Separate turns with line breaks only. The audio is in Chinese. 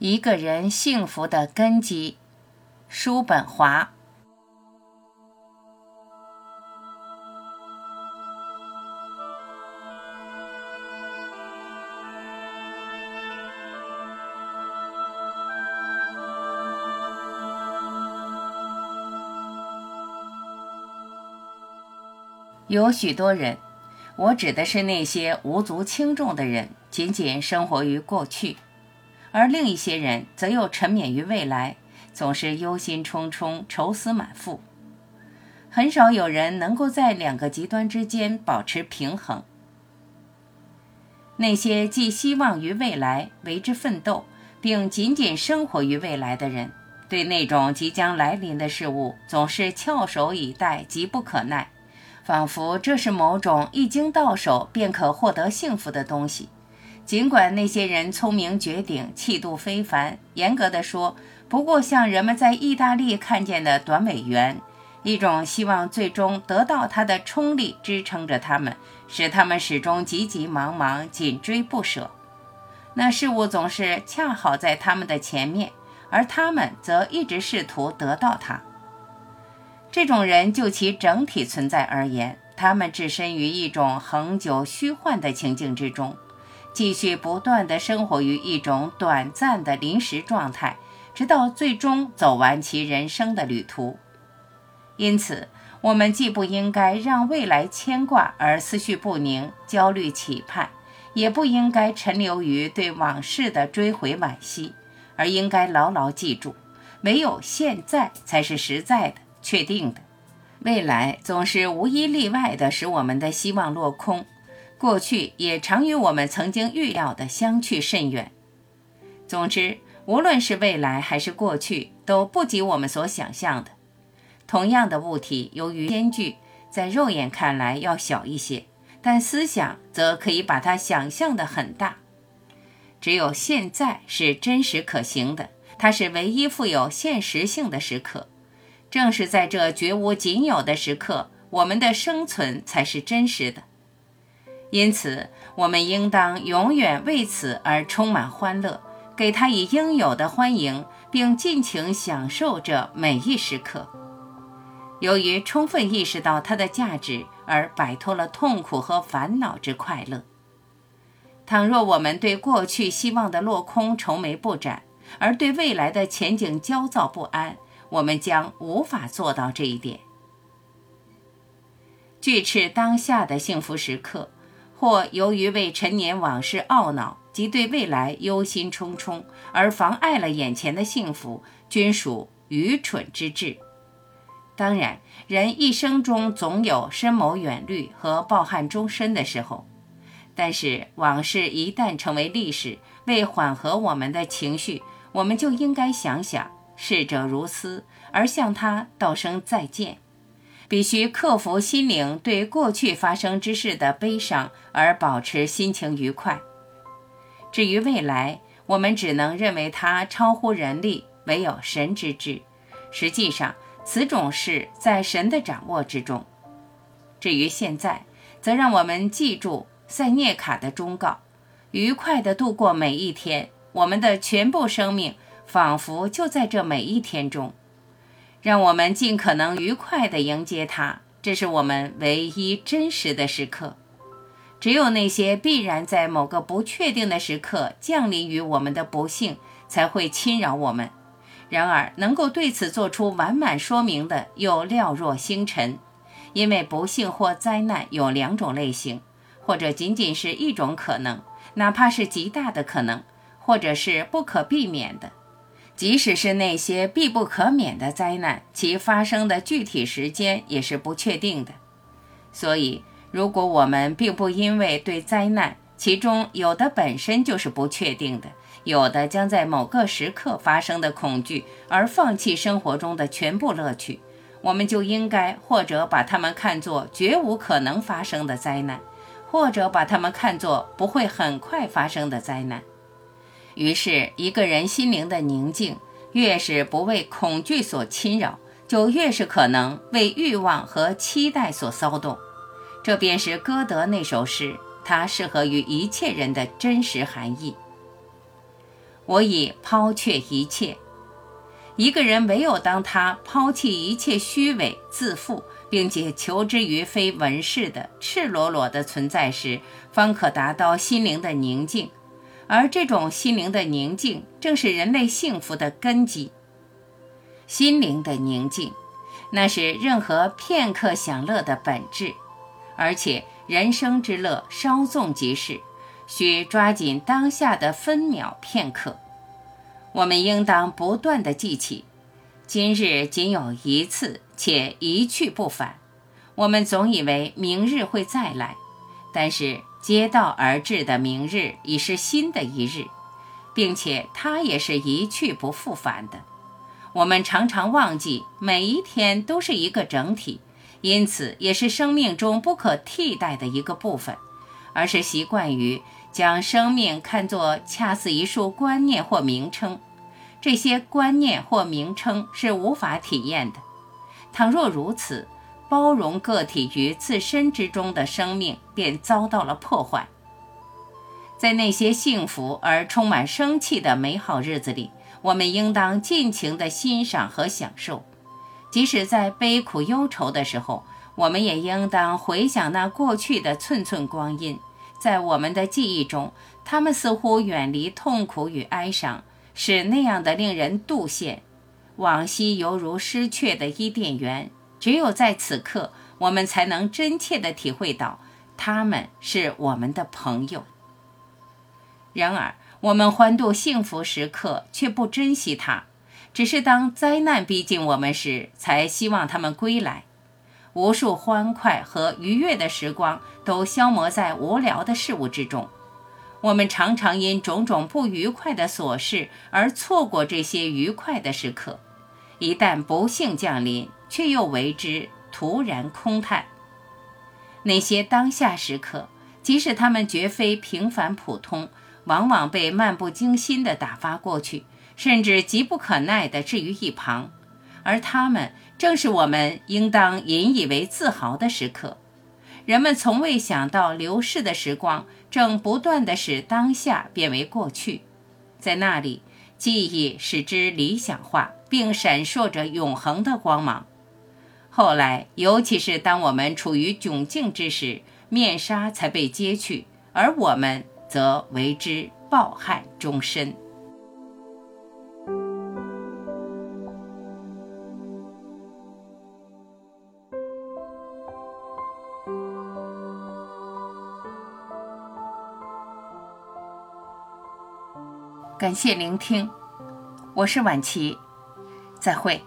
一个人幸福的根基，叔本华。有许多人，我指的是那些无足轻重的人，仅仅生活于过去。而另一些人则又沉湎于未来，总是忧心忡忡、愁思满腹。很少有人能够在两个极端之间保持平衡。那些寄希望于未来、为之奋斗，并仅仅生活于未来的人，对那种即将来临的事物总是翘首以待、急不可耐，仿佛这是某种一经到手便可获得幸福的东西。尽管那些人聪明绝顶、气度非凡，严格的说，不过像人们在意大利看见的短尾猿，一种希望最终得到它的冲力支撑着他们，使他们始终急急忙忙、紧追不舍。那事物总是恰好在他们的前面，而他们则一直试图得到它。这种人就其整体存在而言，他们置身于一种恒久虚幻的情境之中。继续不断地生活于一种短暂的临时状态，直到最终走完其人生的旅途。因此，我们既不应该让未来牵挂而思绪不宁、焦虑期盼，也不应该沉留于对往事的追悔惋惜，而应该牢牢记住：唯有现在才是实在的、确定的。未来总是无一例外地使我们的希望落空。过去也常与我们曾经预料的相去甚远。总之，无论是未来还是过去，都不及我们所想象的。同样的物体，由于间距在肉眼看来要小一些，但思想则可以把它想象的很大。只有现在是真实可行的，它是唯一富有现实性的时刻。正是在这绝无仅有的时刻，我们的生存才是真实的。因此，我们应当永远为此而充满欢乐，给他以应有的欢迎，并尽情享受着每一时刻。由于充分意识到它的价值，而摆脱了痛苦和烦恼之快乐。倘若我们对过去希望的落空愁眉不展，而对未来的前景焦躁不安，我们将无法做到这一点。拒斥当下的幸福时刻。或由于为陈年往事懊恼及对未来忧心忡忡而妨碍了眼前的幸福，均属愚蠢之至。当然，人一生中总有深谋远虑和抱憾终身的时候，但是往事一旦成为历史，为缓和我们的情绪，我们就应该想想逝者如斯，而向他道声再见。必须克服心灵对过去发生之事的悲伤，而保持心情愉快。至于未来，我们只能认为它超乎人力，唯有神之知。实际上，此种事在神的掌握之中。至于现在，则让我们记住塞涅卡的忠告：愉快地度过每一天。我们的全部生命仿佛就在这每一天中。让我们尽可能愉快地迎接它，这是我们唯一真实的时刻。只有那些必然在某个不确定的时刻降临于我们的不幸，才会侵扰我们。然而，能够对此做出完满说明的又寥若星辰。因为不幸或灾难有两种类型，或者仅仅是一种可能，哪怕是极大的可能，或者是不可避免的。即使是那些必不可免的灾难，其发生的具体时间也是不确定的。所以，如果我们并不因为对灾难，其中有的本身就是不确定的，有的将在某个时刻发生的恐惧而放弃生活中的全部乐趣，我们就应该或者把它们看作绝无可能发生的灾难，或者把它们看作不会很快发生的灾难。于是，一个人心灵的宁静，越是不为恐惧所侵扰，就越是可能为欲望和期待所骚动。这便是歌德那首诗，它适合于一切人的真实含义。我已抛却一切。一个人唯有当他抛弃一切虚伪、自负，并且求之于非文饰的赤裸裸的存在时，方可达到心灵的宁静。而这种心灵的宁静，正是人类幸福的根基。心灵的宁静，那是任何片刻享乐的本质。而且，人生之乐稍纵即逝，需抓紧当下的分秒片刻。我们应当不断的记起，今日仅有一次，且一去不返。我们总以为明日会再来，但是接道而至的明日已是新的一日，并且它也是一去不复返的。我们常常忘记，每一天都是一个整体，因此也是生命中不可替代的一个部分，而是习惯于。将生命看作恰似一束观念或名称，这些观念或名称是无法体验的。倘若如此，包容个体于自身之中的生命便遭到了破坏。在那些幸福而充满生气的美好日子里，我们应当尽情地欣赏和享受；即使在悲苦忧愁的时候，我们也应当回想那过去的寸寸光阴。在我们的记忆中，他们似乎远离痛苦与哀伤，是那样的令人妒羡。往昔犹如失却的伊甸园，只有在此刻，我们才能真切地体会到，他们是我们的朋友。然而，我们欢度幸福时刻，却不珍惜它，只是当灾难逼近我们时，才希望他们归来。无数欢快和愉悦的时光都消磨在无聊的事物之中，我们常常因种种不愉快的琐事而错过这些愉快的时刻。一旦不幸降临，却又为之突然空叹。那些当下时刻，即使他们绝非平凡普通，往往被漫不经心地打发过去，甚至急不可耐地置于一旁。而他们正是我们应当引以为自豪的时刻。人们从未想到，流逝的时光正不断地使当下变为过去，在那里，记忆使之理想化，并闪烁着永恒的光芒。后来，尤其是当我们处于窘境之时，面纱才被揭去，而我们则为之抱憾终身。感谢聆听，我是晚琪，再会。